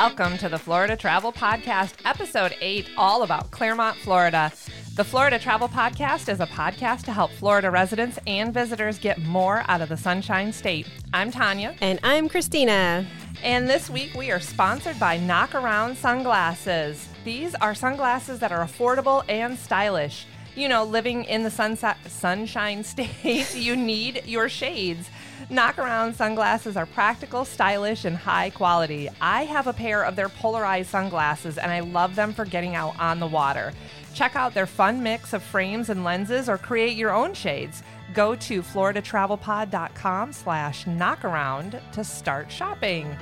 welcome to the Florida Travel Podcast, episode 8, all about Clermont, Florida. The Florida Travel Podcast is a podcast to help Florida residents and visitors get more out of the Sunshine State. I'm Tanya. And I'm Christina. And this week we are sponsored by Knockaround Sunglasses. These are sunglasses that are affordable and stylish. You know, living in the sunset, sunshine state, you need your shades. Knockaround sunglasses are practical, stylish, and high quality. I have a pair of their polarized sunglasses and I love them for getting out on the water. Check out their fun mix of frames and lenses or create your own shades. Go to floridatravelpod.com slash knockaround to start shopping.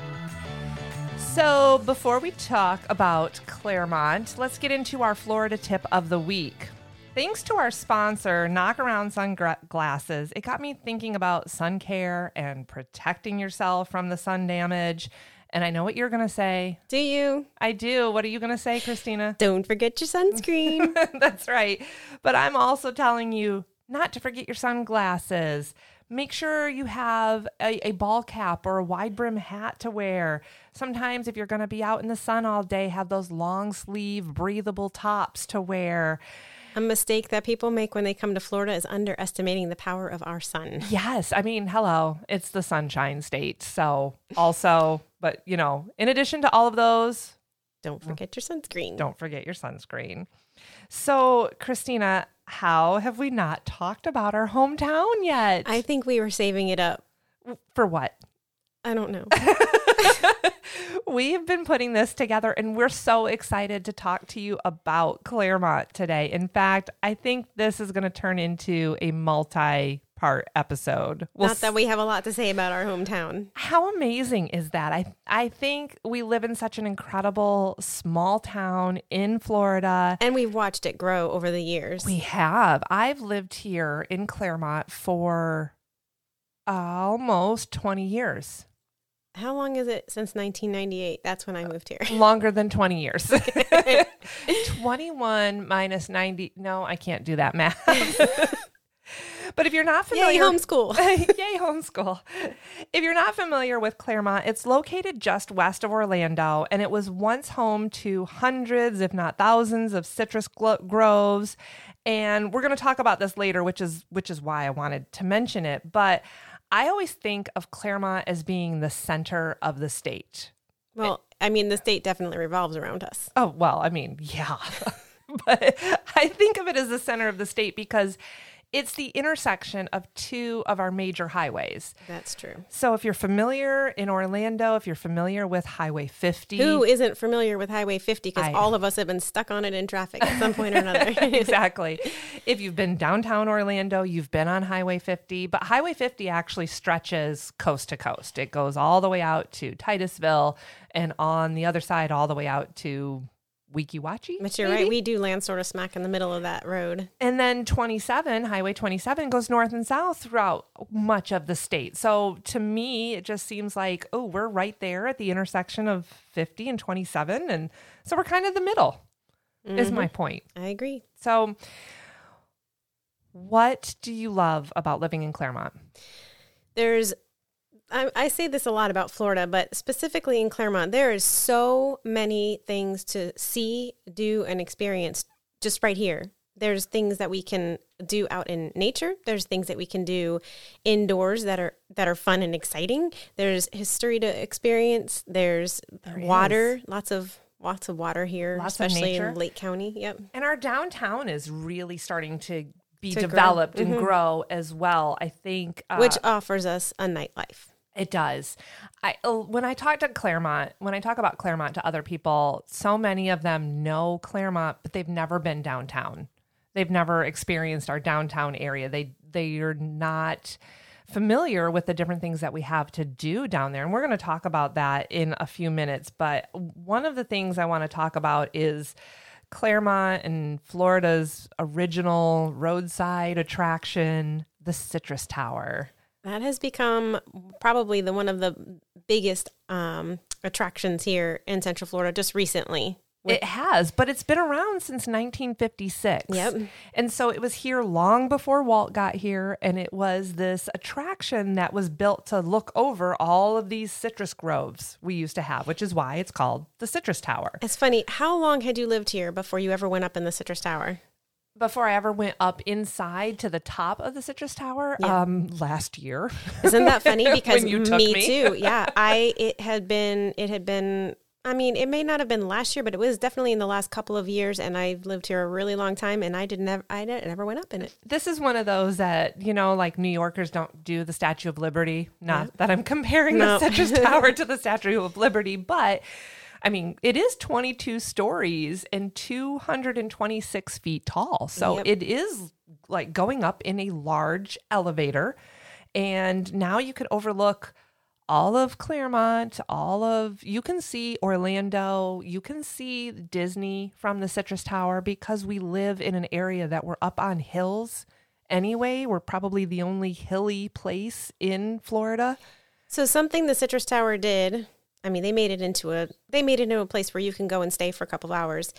So before we talk about Clermont, let's get into our Florida tip of the week. Thanks to our sponsor, Knockaround Sunglasses, it got me thinking about sun care and protecting yourself from the sun damage. And I know what you're going to say. Do you? I do. What are you going to say, Christina? Don't forget your sunscreen. That's right. But I'm also telling you not to forget your sunglasses. Make sure you have a, a ball cap or a wide brim hat to wear. Sometimes, if you're going to be out in the sun all day, have those long sleeve, breathable tops to wear. A mistake that people make when they come to Florida is underestimating the power of our sun. Yes. I mean, hello, it's the sunshine state. So, also, but you know, in addition to all of those, don't mm. forget your sunscreen. Don't forget your sunscreen. So, Christina, how have we not talked about our hometown yet? I think we were saving it up. For what? I don't know. We've been putting this together and we're so excited to talk to you about Clermont today. In fact, I think this is going to turn into a multi part episode. We'll Not that we have a lot to say about our hometown. How amazing is that? I I think we live in such an incredible small town in Florida and we've watched it grow over the years. We have. I've lived here in Clermont for almost 20 years. How long is it since 1998? That's when I moved here. Longer than 20 years. 21 minus 90. No, I can't do that math. but if you're not familiar, yay homeschool, yay homeschool. If you're not familiar with Clermont, it's located just west of Orlando, and it was once home to hundreds, if not thousands, of citrus glo- groves. And we're going to talk about this later, which is which is why I wanted to mention it. But I always think of Clermont as being the center of the state. Well, I mean, the state definitely revolves around us. Oh, well, I mean, yeah. but I think of it as the center of the state because it's the intersection of two of our major highways. That's true. So if you're familiar in Orlando, if you're familiar with Highway 50. Who isn't familiar with Highway 50 because all of us have been stuck on it in traffic at some point or another. exactly. If you've been downtown Orlando, you've been on Highway 50, but Highway 50 actually stretches coast to coast. It goes all the way out to Titusville and on the other side all the way out to Weeki Wachee. But you're maybe? right. We do land sort of smack in the middle of that road. And then 27, Highway 27 goes north and south throughout much of the state. So to me, it just seems like, oh, we're right there at the intersection of 50 and 27. And so we're kind of the middle, mm-hmm. is my point. I agree. So, what do you love about living in Clermont? There's I, I, say this a lot about Florida, but specifically in Clermont, there is so many things to see, do, and experience just right here. There's things that we can do out in nature. There's things that we can do indoors that are that are fun and exciting. There's history to experience. There's there water, is. lots of lots of water here, lots especially in Lake County. Yep. And our downtown is really starting to be developed grow. and mm-hmm. grow as well. I think, uh, which offers us a nightlife. It does. I uh, when I talk to Clermont, when I talk about Clermont to other people, so many of them know Clermont, but they've never been downtown. They've never experienced our downtown area. They they are not familiar with the different things that we have to do down there. And we're going to talk about that in a few minutes, but one of the things I want to talk about is Clermont and Florida's original roadside attraction, the Citrus Tower. That has become probably the one of the biggest um, attractions here in Central Florida just recently. It has, but it's been around since 1956. Yep. And so it was here long before Walt got here, and it was this attraction that was built to look over all of these citrus groves we used to have, which is why it's called the Citrus Tower. It's funny. How long had you lived here before you ever went up in the Citrus Tower? Before I ever went up inside to the top of the Citrus Tower, Yeah. um, last year. Isn't that funny? Because When you took me, me. too. Yeah, I it had been it had been. I mean, it may not have been last year, but it was definitely in the last couple of years. And I've lived here a really long time, and I didn't. Have, I never went up in it. this is one of those that you know like new yorkers don't do the statue of liberty not that i'm comparing No. the citrus tower to the statue of liberty but i mean it is 22 stories and 226 feet tall so Yep. it is like going up in a large elevator and now you could overlook all of Clermont, all of you can see Orlando, you can see Disney from the Citrus Tower because we live in an area that we're up on hills anyway. We're probably the only hilly place in Florida. So something the Citrus Tower did. I mean, they made it into a they made it into a place where you can go and stay for a couple of hours.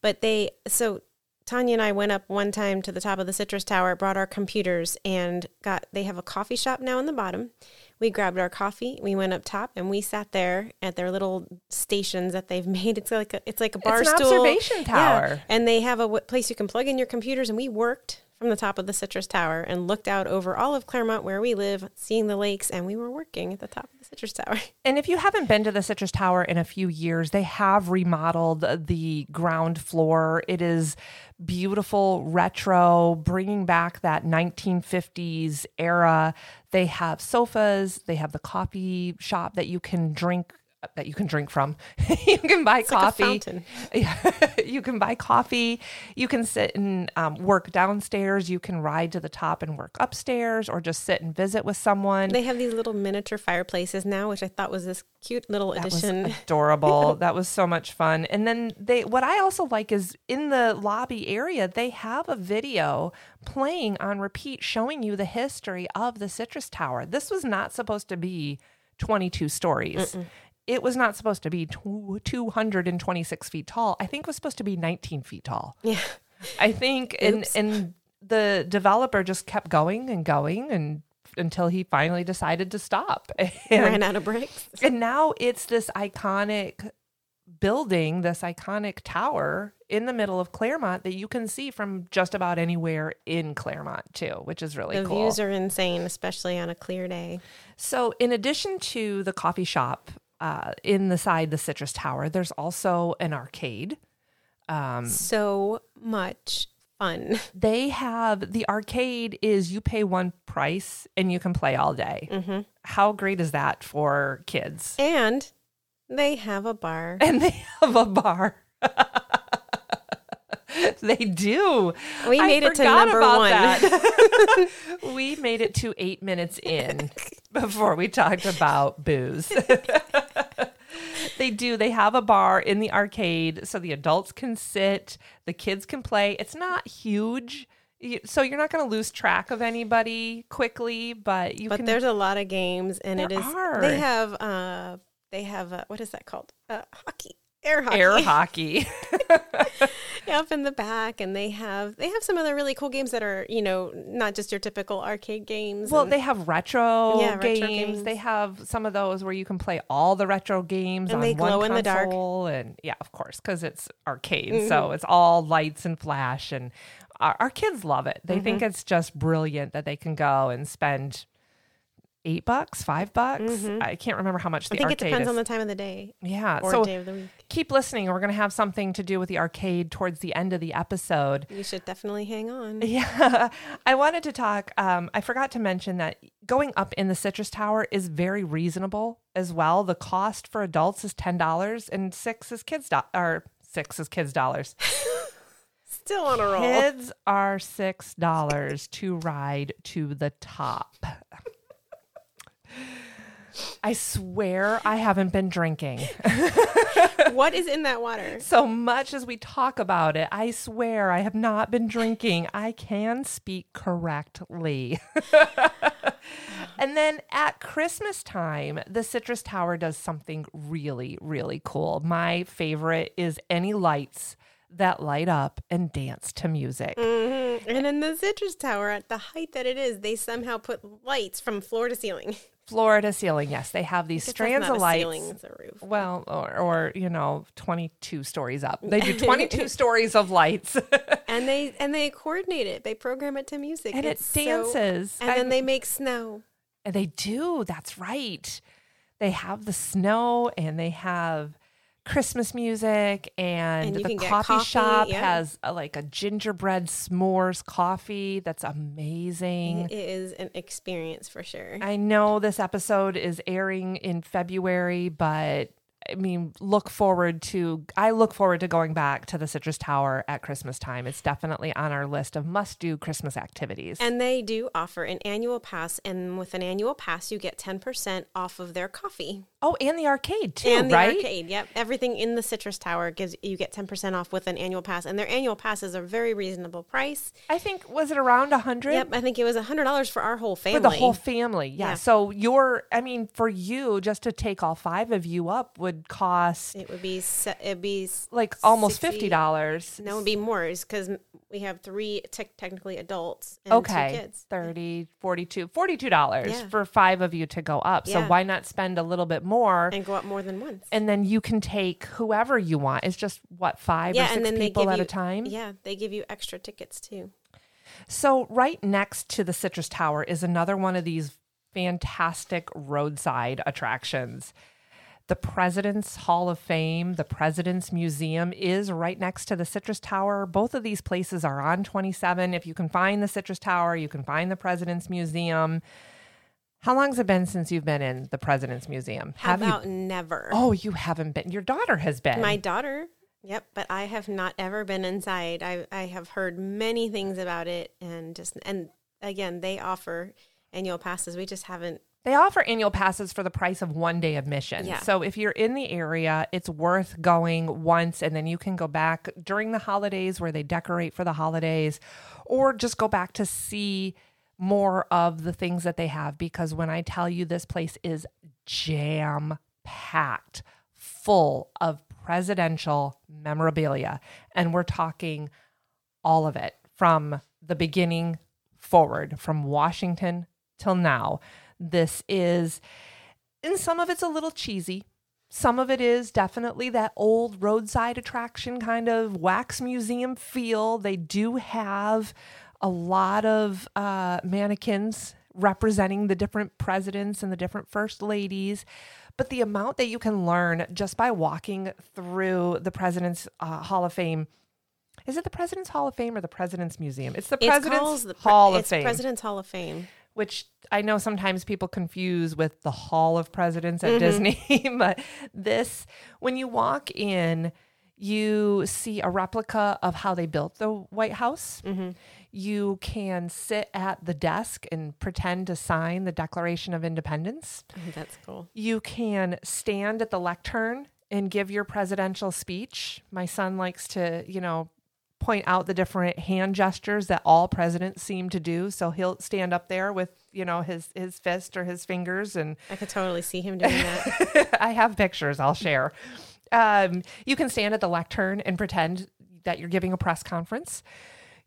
But they so Tanya and I went up one time to the top of the Citrus Tower, brought our computers, and got they have a coffee shop now on the bottom. We grabbed our coffee, we went up top, and we sat there at their little stations that they've made. It's like a it's like a bar It's an stool observation Yeah. tower. and they have a w- place you can plug in your computers. And we worked from the top of the Citrus Tower and looked out over all of Clermont where we live, seeing the lakes, and we were working at the top of the Citrus Tower. And if you haven't been to the Citrus Tower in a few years, they have remodeled the ground floor. It is beautiful, retro, bringing back that 1950s era. They have sofas, they have the coffee shop that you can drink that you can drink from. you can buy like a coffee. fountain. You can buy coffee. You can sit and um, work downstairs. You can ride to the top and work upstairs, or just sit and visit with someone. They have these little miniature fireplaces now, which I thought was this cute little That was addition. adorable. that was so much fun. And then they what I also like is in the lobby area, they have a video playing on repeat showing you the history of the Citrus Tower. This was not supposed to be 22 stories. It was not supposed to be 226 feet tall. I think it was supposed to be 19 feet tall. yeah. I think and and the developer just kept going and going and until he finally decided to stop. And Ran out of bricks. and now it's this iconic building, this iconic tower in the middle of Clermont that you can see from just about anywhere in Clermont too, which is really The cool. views are insane, especially on a clear day. so, in addition to the coffee shop uh, in the side the Citrus Tower, there's also an arcade. Um, So much fun. they have the arcade is you pay one price and you can play all day. hmm How great is that for kids? And they have a bar. and they have a bar. they do. We I made it to number one. that. we made it to eight minutes in before we talked about booze. They do. They have a bar in the arcade so the adults can sit, the kids can play. It's not huge. So you're not going to lose track of anybody quickly, but you but can there's a lot of games, and it is. are. They have. uh They have. Uh, what is that called? Uh, hockey. Air hockey. air hockey. up in the back, and they have. They have some other really cool games that are, you know, not just your typical arcade games. Well, and- they have retro, Yeah, retro games. games. They have some of those where you can play all the retro games And on they one glow in the dark. console, and yeah, of course, because it's arcade, Mm-hmm. so it's all lights and flash, and our, our kids love it. They think it's just brilliant that they can go and spend eight bucks, five bucks. I can't remember how much the. I think it depends is. on the time of the day yeah, or so day of the week. keep listening. We're going to have something to do with the arcade towards the end of the episode. You should definitely hang on. Yeah, I wanted to talk. Um, I forgot to mention that going up in the Citrus Tower is very reasonable as well. The cost for adults is ten dollars, and six is kids do- or six is kids dollars. Still on a roll. Kids are six dollars to ride to the top. I swear I haven't been drinking. what is in that water? so much as we talk about it, I swear I have not been drinking. I can speak correctly. And then at Christmas time, the Citrus Tower does something really, really cool. My favorite is any lights that light up and dance to music. Mhm. And in the Citrus Tower, at the height that it is, they somehow put lights from floor to ceiling. Floor to ceiling, yes, they have these strands of lights. Ceiling, it's a roof. Well, or, or you know, twenty-two stories up. They do twenty-two stories of lights, And they and they coordinate it. They program it to music. and it It's so- dances. and then they make snow. And They do. That's right. They have the snow and they have Christmas music and, And the coffee, coffee, shop yeah. has a, like a gingerbread s'mores coffee that's amazing. It is an experience for sure. I know this episode is airing in February, but I mean, look forward to I look forward to going back to the Citrus Tower at Christmas time. It's definitely on our list of must-do Christmas activities. And they do offer an annual pass, and with an annual pass, you get ten percent off of their coffee oh, and the arcade too, and the right? arcade. Yep, everything in the Citrus Tower gives you get ten percent off with an annual pass, and their annual pass is a very reasonable price. I think was it around a hundred? Yep, I think it was hundred dollars for our whole family. For the whole family, yeah. Yeah. So your, I mean, for you, just to take all five of you up would cost It would be it'd be like almost 60 fifty dollars. No, it'd be more because we have three tech technically adults and two okay kids. 30 42 42 dollars Yeah. for five of you to go up so why not spend a little bit more and, go up more than once. And then you can take whoever you want it's just what five or six people at you a time Yeah, they give you extra tickets too. so right next to the citrus tower is another one of these fantastic roadside attractions the President's Hall of Fame, the President's Museum is right next to the Citrus Tower. Both of these places are on 27. If you can find the Citrus Tower, you can find the President's Museum. How long's it been since you've been in the President's Museum? How Have about you? never? Oh, you haven't been. Your daughter has been. My daughter, yep, but I have not ever been inside. I I have heard many things about it, and just and again, they offer annual passes. We just haven't. They offer annual passes for the price of one day admission. Yeah. So if you're in the area, it's worth going once and then you can go back during the holidays where they decorate for the holidays or just go back to see more of the things that they have because when I tell you this place is jam packed full of presidential memorabilia and we're talking all of it from the beginning forward from Washington till now. This is, and some of it's a little cheesy. Some of it is definitely that old roadside attraction kind of wax museum feel. They do have a lot of uh, mannequins representing the different presidents and the different first ladies. But the amount that you can learn just by walking through the President's uh, Hall of Fame is it the President's Hall of Fame or the President's Museum? It's the President's called the Pre- Hall of it's Fame President's Hall of Fame. Which I know sometimes people confuse with the Hall of Presidents at Mm-hmm. Disney, but this, when you walk in, you see a replica of how they built the White House. Mm-hmm. You can sit at the desk and pretend to sign the Declaration of Independence. Oh, that's cool. You can stand at the lectern and give your presidential speech. My son likes to, you know, point out the different hand gestures that all presidents seem to do. So he'll stand up there with, you know, his his fist or his fingers and I could totally see him doing that. I have pictures I'll share. Um, you can stand at the lectern and pretend that you're giving a press conference.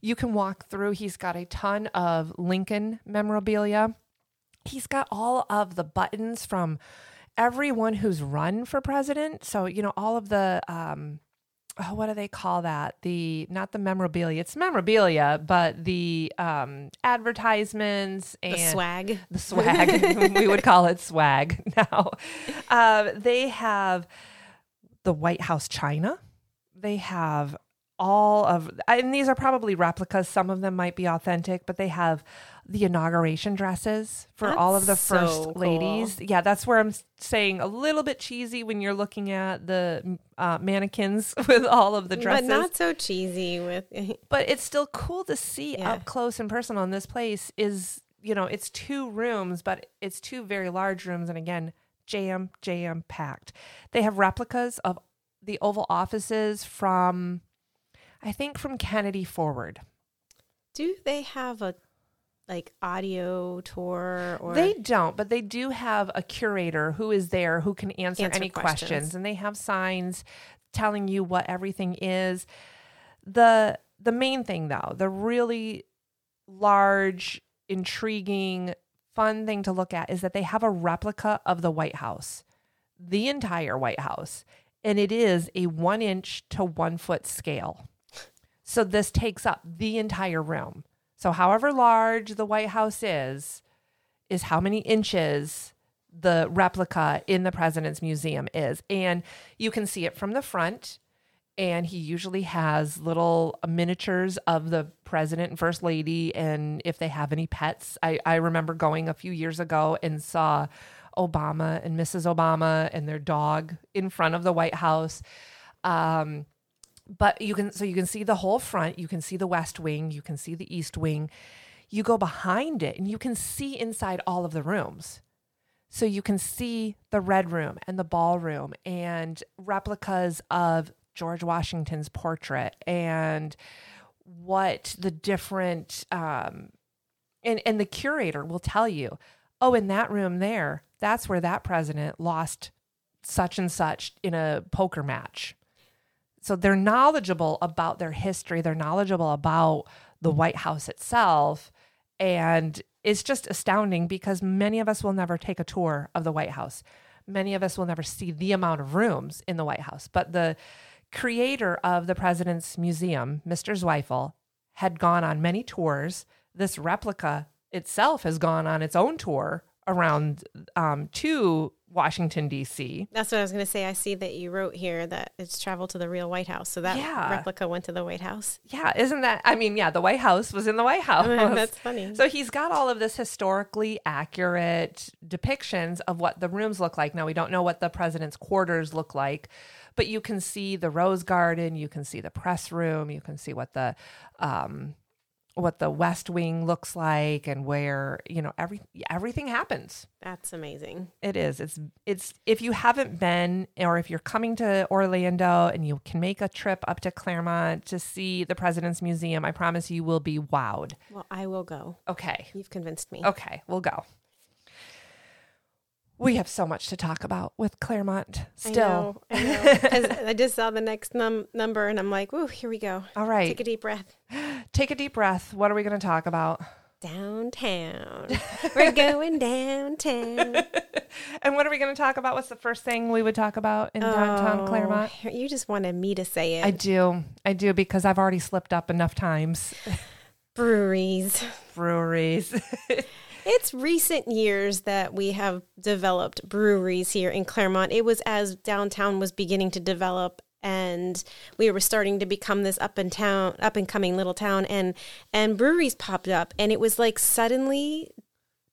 You can walk through. He's got a ton of Lincoln memorabilia. He's got all of the buttons from everyone who's run for president. So, you know, all of the, um, oh, what do they call that? The, not the memorabilia, it's memorabilia, but the um, advertisements and the swag. the swag. we would call it swag now. Um, they have the White House china. They have all of, and these are probably replicas. Some of them might be authentic, but they have the inauguration dresses for all of the That's so first cool. ladies. Yeah, that's where I'm saying a little bit cheesy when you're looking at the uh, mannequins with all of the dresses But not so cheesy with but it's still cool to see Yeah. up close and personal. And this place is, you know, it's two rooms, but it's two very large rooms. And again, jam, jam packed. They have replicas of the Oval offices from, I think, from Kennedy forward. Do they have a like audio tour or They don't, but they do have a curator who is there who can answer, Answer any questions. questions. and they have signs telling you what everything is. The the main thing though, the really large, intriguing, fun thing to look at is that they have a replica of the White House. The entire White House. And it is a one inch to one foot scale. So this takes up the entire room. So however large the White House is, is how many inches the replica in the president's museum is. And you can see it from the front. And he usually has little miniatures of the president and first lady. And if they have any pets, I, I remember going a few years ago and saw Obama and Mrs. Obama and their dog in front of the White House. Um, but you can so you can see the whole front you can see the west wing you can see the east wing. You go behind it and you can see inside all of the rooms. So you can see the red room and the ballroom and replicas of george washington's portrait and what the different um and and the curator will tell you oh in that room there that's where that president lost such and such in a poker match so they're knowledgeable about their history. They're knowledgeable about the white house itself. And it's just astounding because many of us will never take a tour of the white house. Many of us will never see the amount of rooms in the white house. But the creator of the president's museum mr zweifel had gone on many tours. This replica itself has gone on its own tour around um, to washington d.c That's what I was going to say. I see that you wrote here that it's traveled to the real White House. So that Yeah. replica went to the White House. Yeah, isn't that? I mean, yeah, the White House was in the White House. That's funny. So he's got all of this historically accurate depictions of what the rooms look like. Now, we don't know what the president's quarters look like, but you can see the Rose Garden, you can see the press room, you can see what the um, what the West Wing looks like, and where you know every everything happens. That's amazing. It is. It's it's if you haven't been or if you're coming to Orlando and you can make a trip up to Clermont to see the President's Museum, I promise you will be wowed. Well, I will go. Okay. You've convinced me. Okay, we'll go. We have so much to talk about with Clermont I still. know. I know. I just saw the next num- number and I'm like, "Ooh, here we go." All right. Take a deep breath. Take a deep breath. What are we going to talk about? Downtown. We're going downtown. And what are we going to talk about? What's the first thing we would talk about in downtown Oh, Clermont? You just wanted me to say it. I do. I do because I've already slipped up enough times. Breweries. Breweries. It's recent years that we have developed breweries here in Clermont. It was as downtown was beginning to develop and we were starting to become this up and town up and coming little town and and breweries popped up and it was like suddenly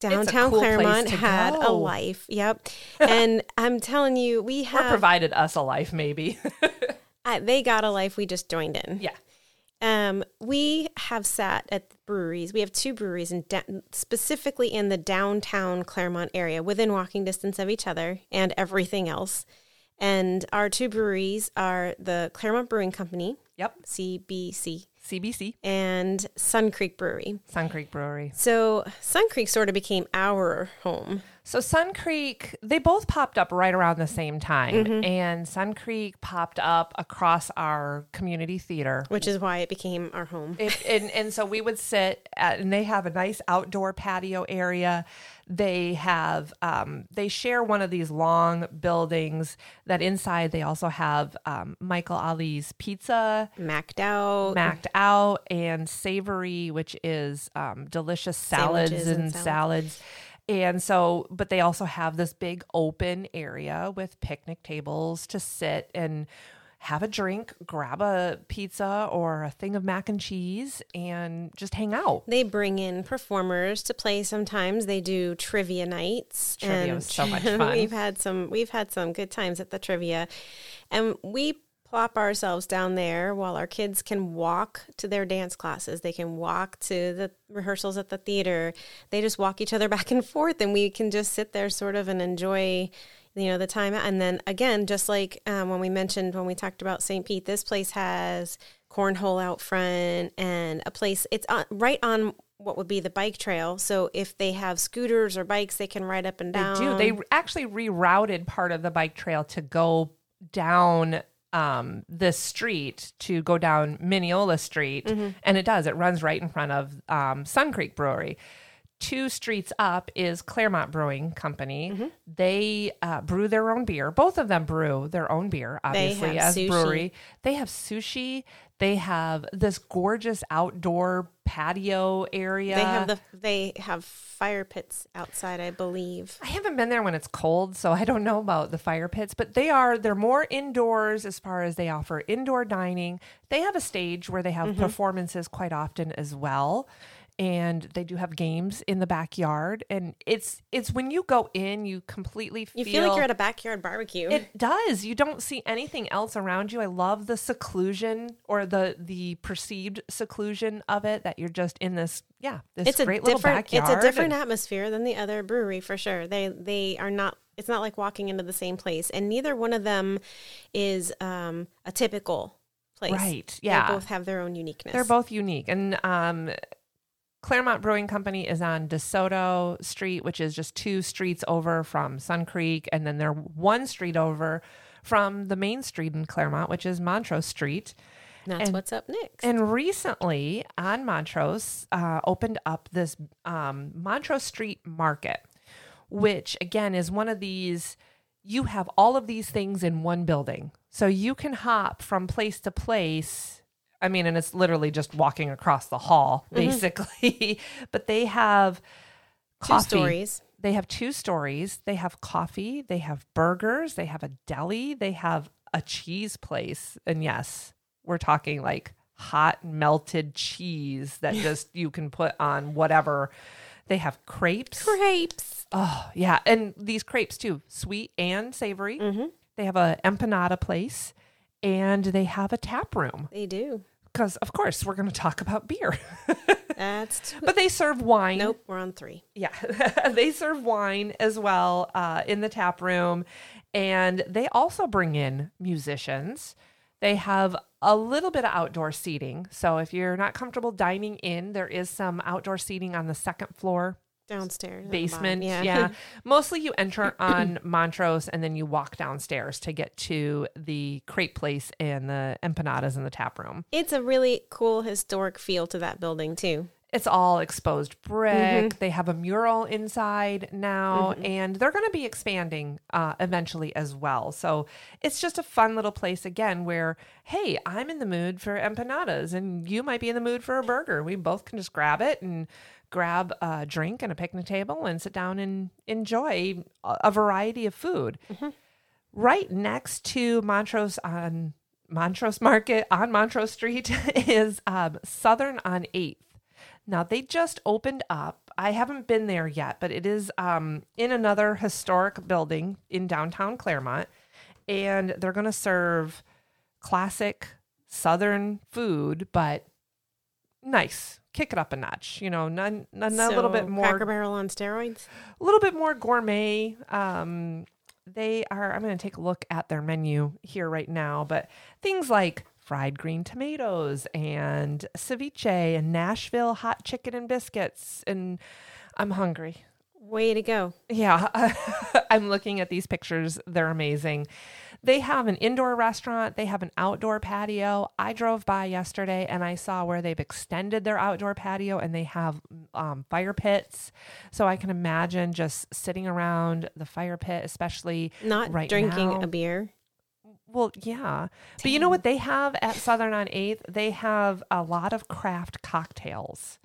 downtown cool Clermont had a life. Yep. and I'm telling you, we or have provided us a life, maybe. I, they got a life we just joined in. yeah. Um, we have sat at breweries. We have two breweries, in da- specifically in the downtown Clermont area, within walking distance of each other and everything else. And our two breweries are the Clermont Brewing Company, Yep. CBC, CBC, and Sun Creek Brewery. Sun Creek Brewery. So Sun Creek sort of became our home. So Sun Creek, they both popped up right around the same time. Mm-hmm. And Sun Creek popped up across our community theater. which is why it became our home. It, and, and so we would sit at, and they have a nice outdoor patio area. They have, um, they share one of these long buildings that inside they also have um, Michael Ali's Pizza, Macked out. macked out and savory, which is um, delicious salads Sandwiches and, and salads. And so, but they also have this big open area with picnic tables to sit and have a drink, grab a pizza or a thing of mac and cheese, and just hang out. They bring in performers to play sometimes. They do trivia nights. Trivia was so much fun. We've had some we've had some good times at the trivia. And we plop ourselves down there while our kids can walk to their dance classes. They can walk to the rehearsals at the theater. They just walk each other back and forth and we can just sit there sort of and enjoy you know the time and then again just like um, when we mentioned when we talked about st pete this place has cornhole out front and a place it's on, right on what would be the bike trail. So if they have scooters or bikes, they can ride up and down. They do. They actually rerouted part of the bike trail to go down um, this street to go down Minneola Street, Mm-hmm. and it does. It runs right in front of um, Sun Creek Brewery. Two streets up is Clermont Brewing Company. Mm-hmm. They uh, brew their own beer. Both of them brew their own beer, obviously, as sushi. brewery. They have sushi. They have this gorgeous outdoor patio area. They have the they have fire pits outside, I believe. I haven't been there when it's cold, so I don't know about the fire pits, but they are they're more indoors as far as they offer indoor dining. They have a stage where they have Mm-hmm. performances quite often as well. And they do have games in the backyard and it's it's when you go in you completely You feel, feel like you're at a backyard barbecue. it does. You don't see anything else around you. I love the seclusion or the the perceived seclusion of it that you're just in this yeah, this it's a little different backyard. it's a different and- atmosphere than the other brewery for sure. They they are not it's not like walking into the same place and neither one of them is um, a typical place. Right, yeah. They both have their own uniqueness. They're both unique. And um, Clermont Brewing Company is on DeSoto Street, which is just two streets over from Sun Creek. And then they're one street over from the main street in Clermont, which is Montrose Street. That's and- what's up next. And recently on Montrose uh, opened up this um, Montrose Street Market, which again is one of these, you have all of these things in one building. So you can hop from place to place. I mean, and it's literally just walking across the hall, basically. but they have Two stories. They have two stories. They have coffee. They have burgers. They have a deli. They have a cheese place. And yes, we're talking like hot melted cheese that just you can put on whatever. They have crepes. Crepes. Oh, yeah. And these crepes too, sweet and savory. Mm-hmm. They have a empanada place and they have a tap room They do. Because, of course, we're going to talk about beer. That's but they serve wine. nope. We're on three. Yeah, they serve wine as well uh, in the tap room, and they also bring in musicians. They have a little bit of outdoor seating. So if you're not comfortable dining in, there is some outdoor seating on the second floor Downstairs. at the bottom. basement. Yeah. yeah. Mostly you enter on Montrose and then you walk downstairs to get to the crepe place and the empanadas in the tap room. it's a really cool historic feel to that building too. It's all exposed brick. Mm-hmm. They have a mural inside now, and they're going to be expanding uh, eventually as well. So it's just a fun little place again where, hey, I'm in the mood for empanadas, and you might be in the mood for a burger. We both can just grab it and grab a drink and a picnic table and sit down and enjoy a variety of food. Right next to Montrose on Montrose Market on Montrose Street is um, Southern on 8th. Now, they just opened up. I haven't been there yet, but it is um, in another historic building in downtown Clermont. And they're going to serve classic Southern food, but nice. Kick it up a notch, you know, none, none, a little bit more Cracker Barrel on steroids. a little bit more gourmet. Um, they are, I'm going to take a look at their menu here right now, but things like fried green tomatoes and ceviche and Nashville hot chicken and biscuits. And I'm hungry. Way to go. Yeah, I'm looking at these pictures. They're amazing. They have an indoor restaurant, they have an outdoor patio. I drove by yesterday and I saw where they've extended their outdoor patio and they have um, fire pits. So I can imagine just sitting around the fire pit, especially Not right drinking now. a beer. Well, yeah. But you know what they have at Southern on 8th? They have a lot of craft cocktails.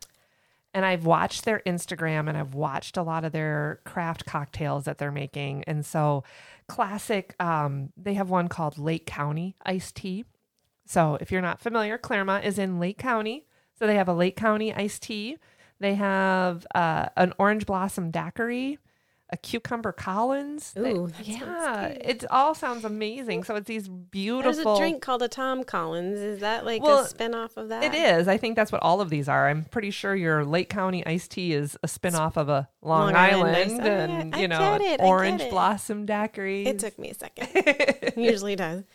And I've watched their Instagram and I've watched a lot of their craft cocktails that they're making. And so, classic, um, they have one called Lake County iced tea. So, if you're not familiar, Clermont is in Lake County. So, they have a Lake County iced tea. They have uh, an orange blossom daiquiri, a cucumber Collins. Ooh, that yeah, it all sounds amazing. So it's these beautiful. There's a drink called a Tom Collins. Is that like Well, a spin-off of that? It is. I think that's what all of these are. I'm pretty sure your Lake County iced tea is a spin-off of a Long, Long Island, Island oh, and yeah, I you know, orange blossom daiquiri. It took me a second. It usually does.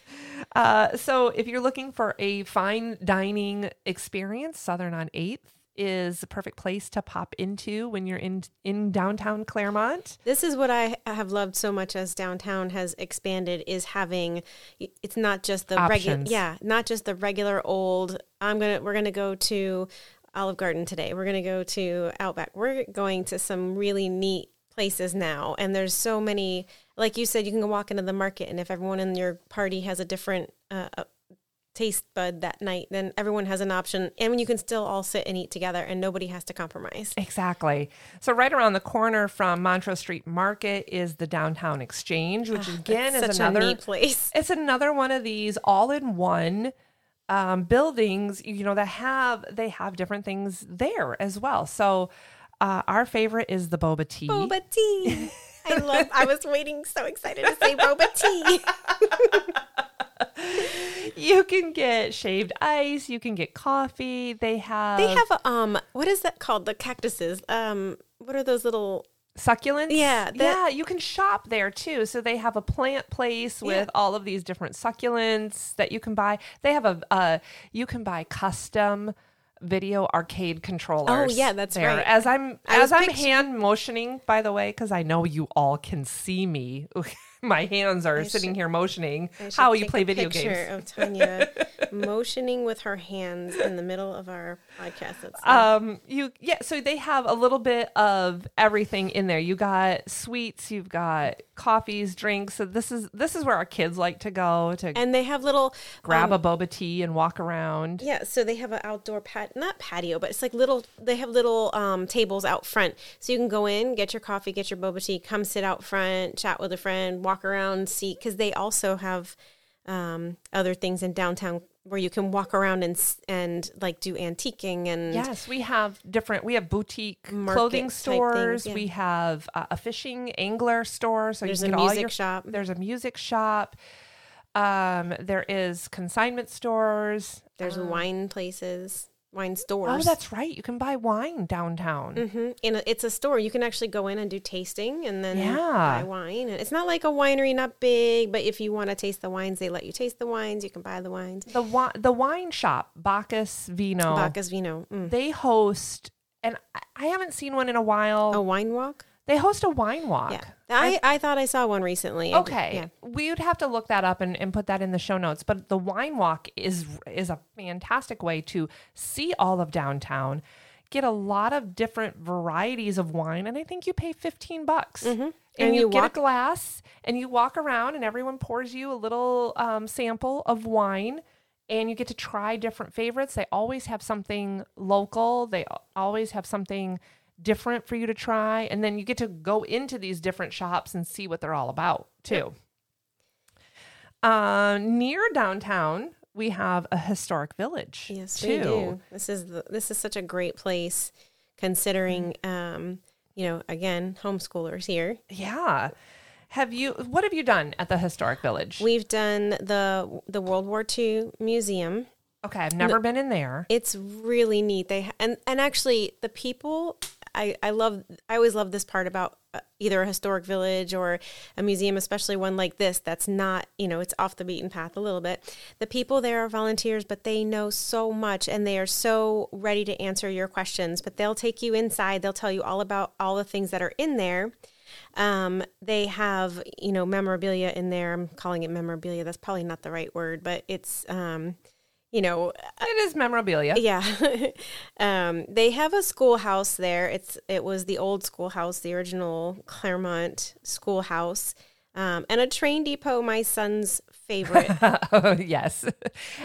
Uh, so if you're looking for a fine dining experience, Southern on 8th is the perfect place to pop into when you're in in downtown Clermont. This is what I have loved so much as downtown has expanded is having it's not just the regular yeah, not just the regular old I'm going to we're going to go to Olive Garden today. We're going to go to Outback. We're going to some really neat places now and there's so many like you said you can go walk into the market and if everyone in your party has a different uh, uh, taste bud that night then everyone has an option and you can still all sit and eat together and nobody has to compromise Exactly. So right around the corner from Montrose Street Market is the Downtown Exchange, which again Such is another neat place it's another one of these all-in-one um, buildings. You know that have they have different things there as well. So uh, our favorite is the boba tea. boba tea. I love. I was waiting, so excited to say boba tea. You can get shaved ice. You can get coffee. They have They have um, what is that called? The cactuses. Um, what are those little? succulents. Yeah, yeah. You can shop there too. So they have a plant place with all of these different succulents that you can buy. They have a uh, you can buy custom video arcade controllers. Oh, yeah, that's there. right. As I'm I as I'm hand motioning, by the way, because I know you all can see me. My hands are sitting should- here motioning. How you play a video picture games. Of Tanya motioning with her hands in the middle of our podcast. That's um you yeah so they have a little bit of everything in there you got sweets you've got coffees drinks so this is this is where our kids like to go to and they have little grab um, a boba tea and walk around Yeah, so they have an outdoor pat not patio, but it's like little they have little um, tables out front. So you can go in, get your coffee, get your boba tea, come sit out front, chat with a friend, walk around, see cuz they also have um, other things in downtown where you can walk around and and like do antiquing and yes we have different we have boutique clothing type things, stores yeah. we have uh, a fishing angler store so There's you a can get all music your shop. there's a music shop um there is consignment stores there's wine places, wine stores. oh that's right you can buy wine downtown hmm And it's a store. You can actually go in and do tasting and then Yeah. buy wine. And it's not like a winery, not big, but if you want to taste the wines, they let you taste the wines. You can buy the wines. the wi- the wine shop Bacchus Vino Bacchus Vino. Mm. they host and I- I haven't seen one in a while. A wine walk? They host a wine walk. Yeah. I, I thought I saw one recently. Okay. Yeah. We would have to look that up and, and put that in the show notes. But the wine walk is is a fantastic way to see all of downtown, get a lot of different varieties of wine, and I think you pay fifteen bucks. And, Mm-hmm. And you, you get walk- a glass and you walk around and everyone pours you a little um, sample of wine and you get to try different favorites. They always have something local. They always have something different for you to try and then you get to go into these different shops and see what they're all about too. Uh, near downtown, we have a historic village. Yes, too. we do. This is the, this is such a great place, considering um, you know again homeschoolers here. Yeah. Have you what have you done at the historic village? We've done the the World War II museum. okay, I've never been in there. It's really neat. They and and actually the people I I love I always love this part about uh, either a historic village or a museum, especially one like this that's not, you know, it's off the beaten path a little bit. The people there are volunteers, but they know so much and they are so ready to answer your questions. But they'll take you inside, they'll tell you all about all the things that are in there. Um, they have, you know, memorabilia in there. I'm calling it memorabilia. That's probably not the right word, but it's, um, you know, It is memorabilia. yeah. um, they have a schoolhouse there. It's it was the old schoolhouse, the original Clermont schoolhouse, um, and a train depot. My son's favorite. oh, yes.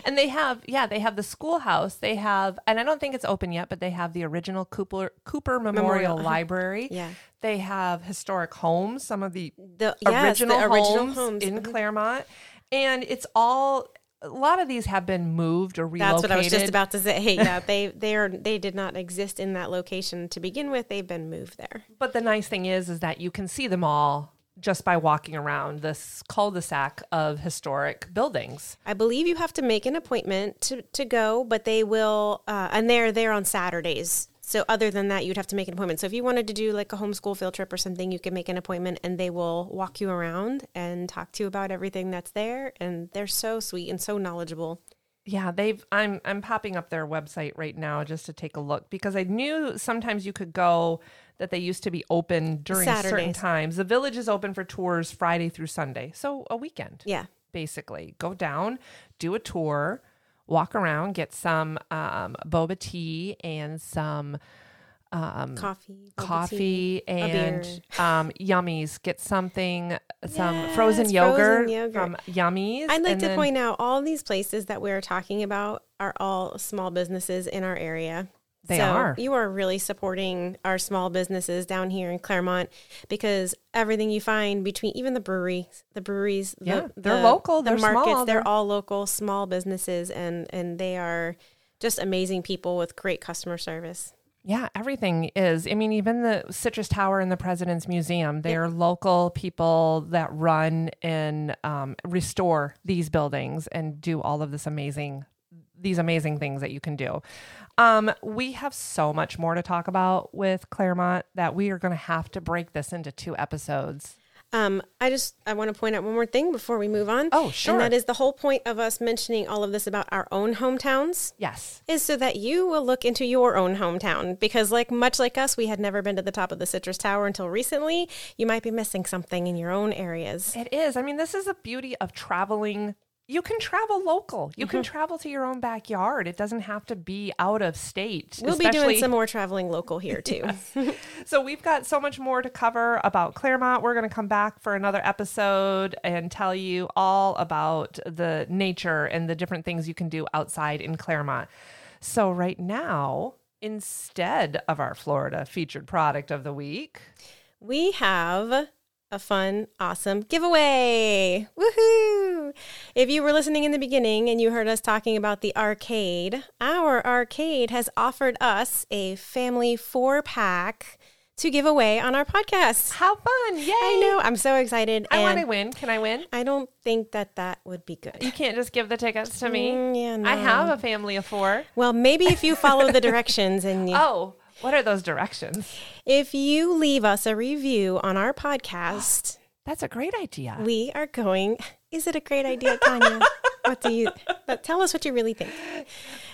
And they have, yeah, they have the schoolhouse. They have, and I don't think it's open yet, but they have the original Cooper Cooper Memorial, Memorial. Library. Yeah. They have historic homes, some of the The yes, original, the original homes, homes. in Mhm. Clermont. And it's all, a lot of these have been moved or relocated. That's what I was just about to say. Hey, yeah, they they are they did not exist in that location to begin with. They've been moved there. But the nice thing is, is that you can see them all just by walking around this cul-de-sac of historic buildings. I believe you have to make an appointment to, to go, but they will, uh, and they're there on Saturdays. So other than that, you'd have to make an appointment. So if you wanted to do like a homeschool field trip or something, you can make an appointment and they will walk you around and talk to you about everything that's there. And they're so sweet and so knowledgeable. Yeah, they've I'm I'm popping up their website right now just to take a look because I knew sometimes you could go that they used to be open during certain times. The village is open for tours Friday through Sunday. So a weekend. Yeah. Basically. Go down, do a tour, walk around, get some um, boba tea and some um, Coffee. coffee tea, and um, yummies. Get something, some Yes, frozen frozen yogurt, yogurt. from Yummies. I'd like and to then- point out all these places that we're talking about are all small businesses in our area. They so are. You are really supporting our small businesses down here in Clermont because everything you find between even the breweries, the breweries, the- Yeah, they're the- local, the they're markets, small, they're they're- all local, small businesses, and and they are just amazing people with great customer service. Yeah, everything is. I mean, even the Citrus Tower and the President's Museum, they are local people that run and um, restore these buildings and do all of this amazing, these amazing things that you can do. Um, we have so much more to talk about with Clermont that we are going to have to break this into two episodes. Um, I just I want to point out one more thing before we move on. Oh, sure. And that is the whole point of us mentioning all of this about our own hometowns. Yes. is so that you will look into your own hometown because like much like us we had never been to the top of the citrus tower until recently you might be missing something in your own areas It is. I mean, this is the beauty of traveling. You can travel local. You Mm-hmm. can travel to your own backyard. It doesn't have to be out of state. we'll be doing some more traveling local here too So we've got so much more to cover about Clermont. We're going to come back for another episode and tell you all about the nature and the different things you can do outside in Clermont. So right now, instead of our Florida featured product of the week, we have a fun awesome giveaway woohoo if you were listening in the beginning and you heard us talking about the arcade our arcade has offered us a family four pack to give away on our podcast how fun! Yay! I know. I'm so excited. I want to win. Can I win? I don't think that that would be good. You can't just give the tickets to me. Mm, yeah, no. I have a family of four. Well, maybe if you follow the directions and you, Oh, what are those directions? if you leave us a review on our podcast, That's a great idea. we are going. Is it a great idea, Tanya? what do you? But tell us what you really think.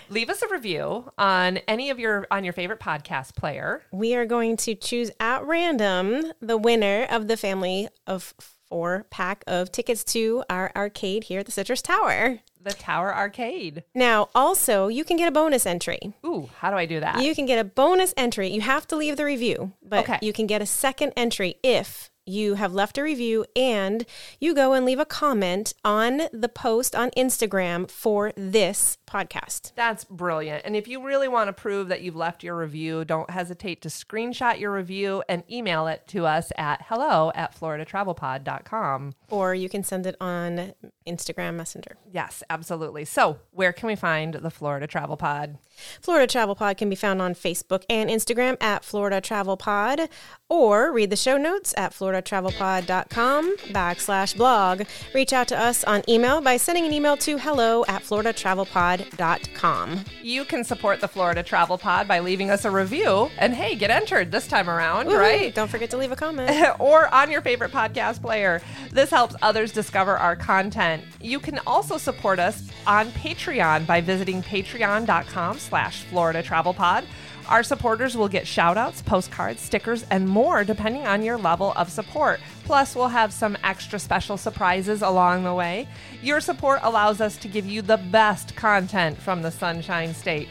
Leave us a review on any of your on your favorite podcast player. We are going to choose at random the winner of the family of four pack of tickets to our arcade here at the Citrus Tower. The Tower Arcade. Now, also, you can get a bonus entry. Ooh, how do I do that? You can get a bonus entry. You have to leave the review, but Okay. you can get a second entry if you have left a review and you go and leave a comment on the post on Instagram for this podcast. That's brilliant. And if you really want to prove that you've left your review, don't hesitate to screenshot your review and email it to us at hello at floridatravelpod.com. Or you can send it on Instagram Messenger. Yes, absolutely. So, where can we find the Florida Travel Pod? Florida Travel Pod can be found on Facebook and Instagram at Florida Travel Pod, or read the show notes at floridatravelpod.com backslash blog. Reach out to us on email by sending an email to hello at floridatravelpod.com. You can support the Florida Travel Pod by leaving us a review and hey, get entered this time around, Woohoo! right? Don't forget to leave a comment. or on your favorite podcast player. This helps others discover our content. You can also support us on Patreon by visiting patreon.com slash Florida Travel Pod. Our supporters will get shout outs, postcards, stickers, and more depending on your level of support. Plus, we'll have some extra special surprises along the way. Your support allows us to give you the best content from the Sunshine State.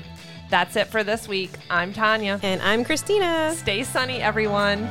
That's it for this week. I'm Tanya. And I'm Christina. Stay sunny, everyone.